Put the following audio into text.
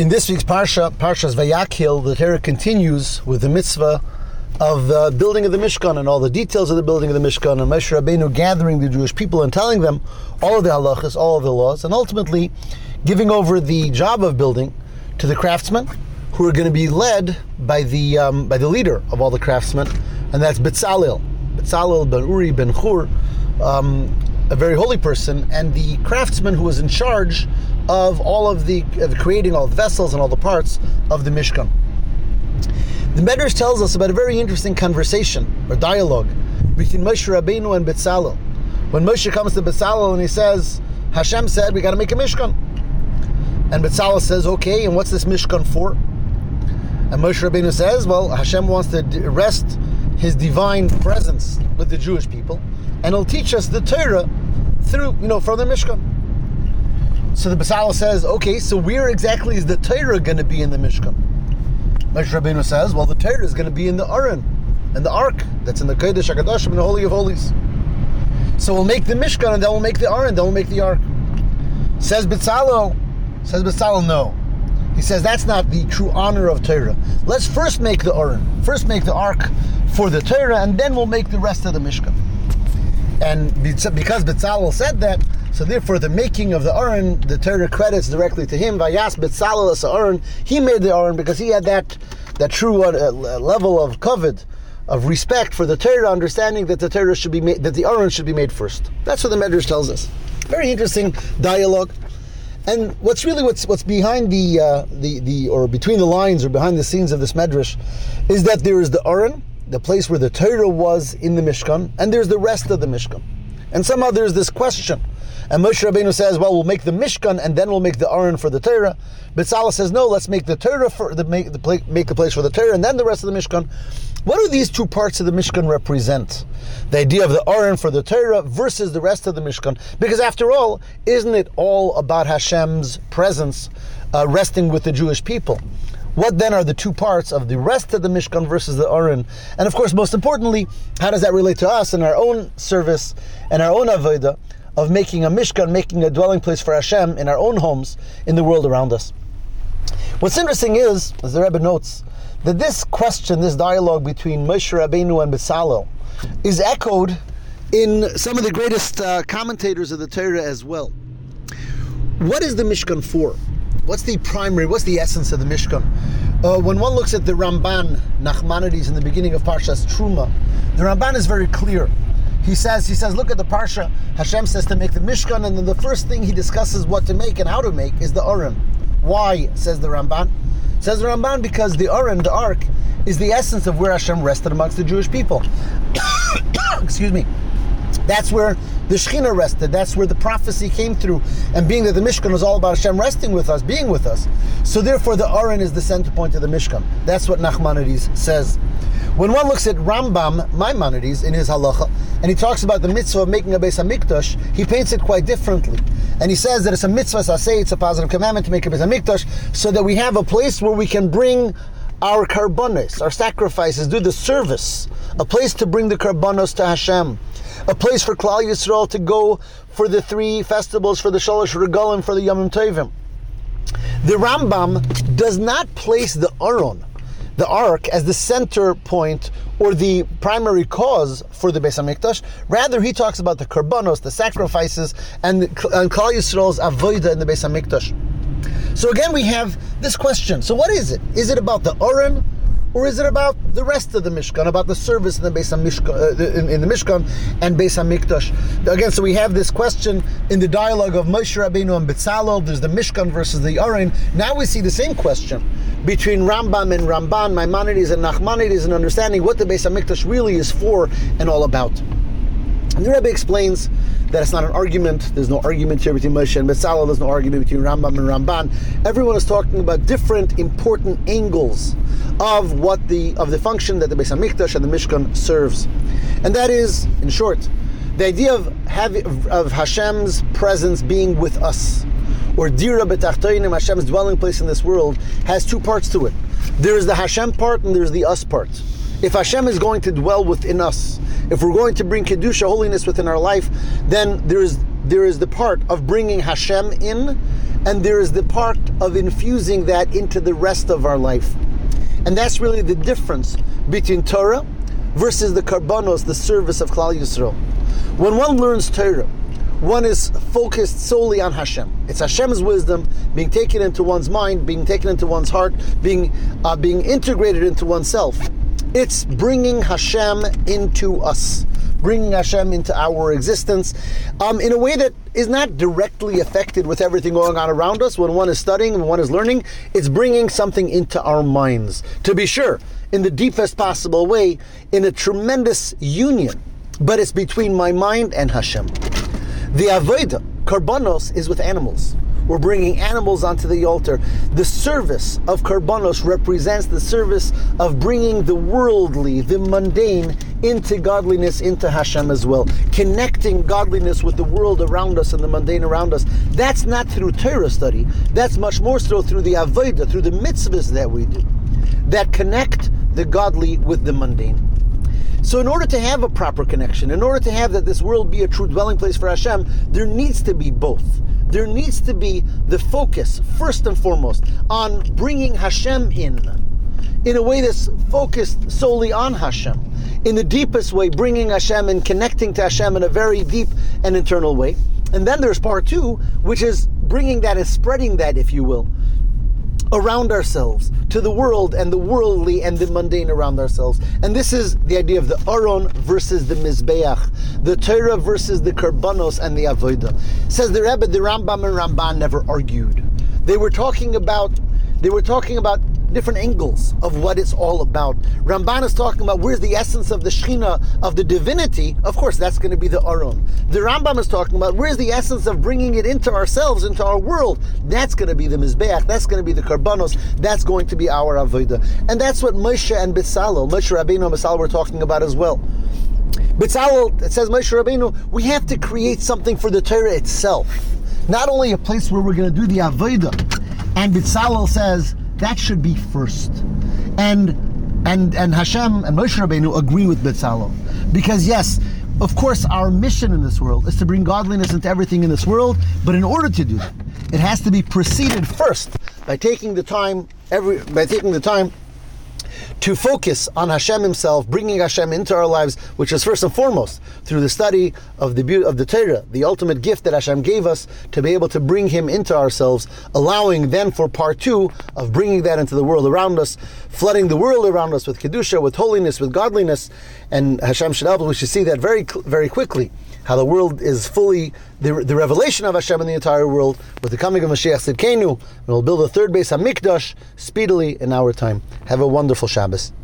In this week's Parsha, Parshas Vayakhel, the Torah continues with the mitzvah of the building of the Mishkan and all the details of the building of the Mishkan, and Moshe Rabbeinu gathering the Jewish people and telling them all of the halachas, all of the laws, and ultimately giving over the job of building to the craftsmen, who are going to be led by the um, by the leader of all the craftsmen, and that's Betzalel, Betzalel ben Uri ben Chur, um, a very holy person, and the craftsman who was in charge of all of the of creating all the vessels and all the parts of the Mishkan. The Medrash tells us about a very interesting conversation or dialogue between Moshe Rabbeinu and Betzalel. When Moshe comes to Betzalel and he says, Hashem said we got to make a Mishkan. And Betzalel says, okay, and what's this Mishkan for? And Moshe Rabbeinu says, well, Hashem wants to rest his divine presence with the Jewish people, and he'll teach us the Torah through, you know, from the Mishkan. So the Betzalel says, okay, so where exactly is the Torah going to be in the Mishkan? Moshe Rabbeinu says, well, the Torah is going to be in the Aron, and the Ark that's in the Kodesh HaKadoshim, in the Holy of Holies. So we'll make the Mishkan, and then we'll make the Aron, then we'll make the Ark. Says Betzalel, says Betzalel, no. He says that's not the true honor of Torah. Let's first make the Aron, first make the Ark for the Torah, and then we'll make the rest of the Mishkan. And because Betzalel said that, so therefore, the making of the Aron, the Torah credits directly to him. Vayas Betzalel as Aron, he made the Aron because he had that that true uh, level of kavod, of respect for the Torah, understanding that the Torah should be made, that the Aron should be made first. That's what the Medrash tells us. Very interesting dialogue. And what's really what's what's behind the uh, the the or between the lines or behind the scenes of this medrash is that there is the Aron, the place where the Torah was in the Mishkan, and there's the rest of the Mishkan. And somehow there's this question and Moshe Rabbeinu says, well, we'll make the Mishkan and then we'll make the Aron for the Torah. Betzalel says, no, let's make the Torah for the make the make the place for the Torah and then the rest of the Mishkan. What do these two parts of the Mishkan represent? The idea of the Aron for the Torah versus the rest of the Mishkan. Because after all, isn't it all about Hashem's presence uh, resting with the Jewish people? What then are the two parts of the rest of the Mishkan versus the Aron? And of course, most importantly, how does that relate to us in our own service and our own Avodah? of making a Mishkan, making a dwelling place for Hashem in our own homes, in the world around us. What's interesting is, as the Rebbe notes, that this question, this dialogue between Moshe Rabbeinu and Betzalel, is echoed in some of the greatest uh, commentators of the Torah as well. What is the Mishkan for? What's the primary, what's the essence of the Mishkan? Uh, when one looks at the Ramban, Nachmanides, in the beginning of Parshas Truma, the Ramban is very clear he says, he says, look at the parsha. Hashem says to make the Mishkan, and then the first thing he discusses what to make and how to make is the Aron. Why? Says the Ramban. Says the Ramban because the Aron, the Ark, is the essence of where Hashem rested amongst the Jewish people. Excuse me. That's where the Shekhinah rested. That's where the prophecy came through. And being that the Mishkan was all about Hashem resting with us, being with us. So therefore the Aron is the center point of the Mishkan. That's what Nachmanides says. When one looks at Rambam Maimonides in his halacha, and he talks about the mitzvah of making a Beis Hamikdash, he paints it quite differently. And he says that it's a mitzvah say it's a positive commandment to make a Beis Hamikdash, so that we have a place where we can bring our karbonis, our sacrifices, do the service, a place to bring the karbonos to Hashem, a place for Klal Yisrael to go for the three festivals, for the Shalosh Regalim, for the Yom Tovim. The Rambam does not place the Aron the ark as the center point or the primary cause for the Beis Hamikdash. Rather, he talks about the karbanos, the sacrifices, and, and Klal Yisrael's avodah in the Beis Hamikdash. So again, we have this question. So what is it? Is it about the Aron? Or is it about the rest of the Mishkan, about the service in the Beis Hamishkan, uh, in, in, the Mishkan and Beis Hamikdash? Again, so we have this question in the dialogue of Moshe Rabbeinu and Betzalel. There's the Mishkan versus the Aron. Now we see the same question between Rambam and Ramban, Maimonides and Nachmanides, and understanding what the Beis Hamikdash really is for and all about. And the Rebbe explains that it's not an argument. There's no argument here between Moshe and Betzalel. There's no argument between Rambam and Ramban. Everyone is talking about different important angles of what the of the function that the Beis Hamikdash and the Mishkan serves, and that is, in short, the idea of having of Hashem's presence being with us, or Dira B'Tachtoinim, Hashem's dwelling place in this world, has two parts to it. There is the Hashem part and there's the us part. If Hashem is going to dwell within us, if we're going to bring kedusha, holiness within our life, then there is there is the part of bringing Hashem in and there is the part of infusing that into the rest of our life. And that's really the difference between Torah versus the karbanos, the service of Klal Yisrael. When one learns Torah, one is focused solely on Hashem. It's Hashem's wisdom being taken into one's mind, being taken into one's heart, being uh, being integrated into oneself. It's bringing Hashem into us, bringing Hashem into our existence um, in a way that is not directly affected with everything going on around us. When one is studying, when one is learning, it's bringing something into our minds. To be sure, in the deepest possible way, in a tremendous union, but it's between my mind and Hashem. The Avodah, Karbanos, is with animals. We're bringing animals onto the altar. The service of Karbanos represents the service of bringing the worldly, the mundane, into godliness, into Hashem as well. Connecting godliness with the world around us and the mundane around us. That's not through Torah study. That's much more so through the Avodah, through the mitzvahs that we do, that connect the godly with the mundane. So, in order to have a proper connection, in order to have that this world be a true dwelling place for Hashem, there needs to be both. There needs to be the focus, first and foremost, on bringing Hashem in, in a way that's focused solely on Hashem. In the deepest way, bringing Hashem and connecting to Hashem in a very deep and internal way. And then there's part two, which is bringing that and spreading that, if you will, around ourselves, to the world and the worldly and the mundane around ourselves. And this is the idea of the Aron versus the Mizbeach, the Torah versus the Karbanos and the Avodah. Says the Rebbe, the Rambam and Ramban never argued. They were talking about they were talking about different angles of what it's all about. Ramban is talking about where's the essence of the Shechina, of the divinity. Of course, that's going to be the Aron. The Rambam is talking about where's the essence of bringing it into ourselves, into our world. That's going to be the Mizbeach. That's going to be the Karbanos. That's going to be our Avodah. And that's what Moshe and Betzalel, Moshe Rabbeinu and Betzalel were talking about as well. Betzalel, it says Moshe Rabbeinu, we have to create something for the Torah itself. Not only a place where we're going to do the Avodah. And Betzalel says, that should be first. And and and Hashem and Moshe Rabbeinu agree with Betzalel. Because yes, of course, our mission in this world is to bring godliness into everything in this world, but in order to do that, it has to be preceded first by taking the time every by taking the time to focus on Hashem Himself, bringing Hashem into our lives, which is first and foremost through the study of the of the Torah, the ultimate gift that Hashem gave us to be able to bring Him into ourselves, allowing then for part two of bringing that into the world around us, flooding the world around us with kedusha, with holiness, with godliness, and Hashem should help us. We should see that very very quickly how the world is fully the, the revelation of Hashem in the entire world with the coming of Mashiach Tzidkenu, and we'll build a third Beis Hamikdash speedily in our time. Have a wonderful Shabbos.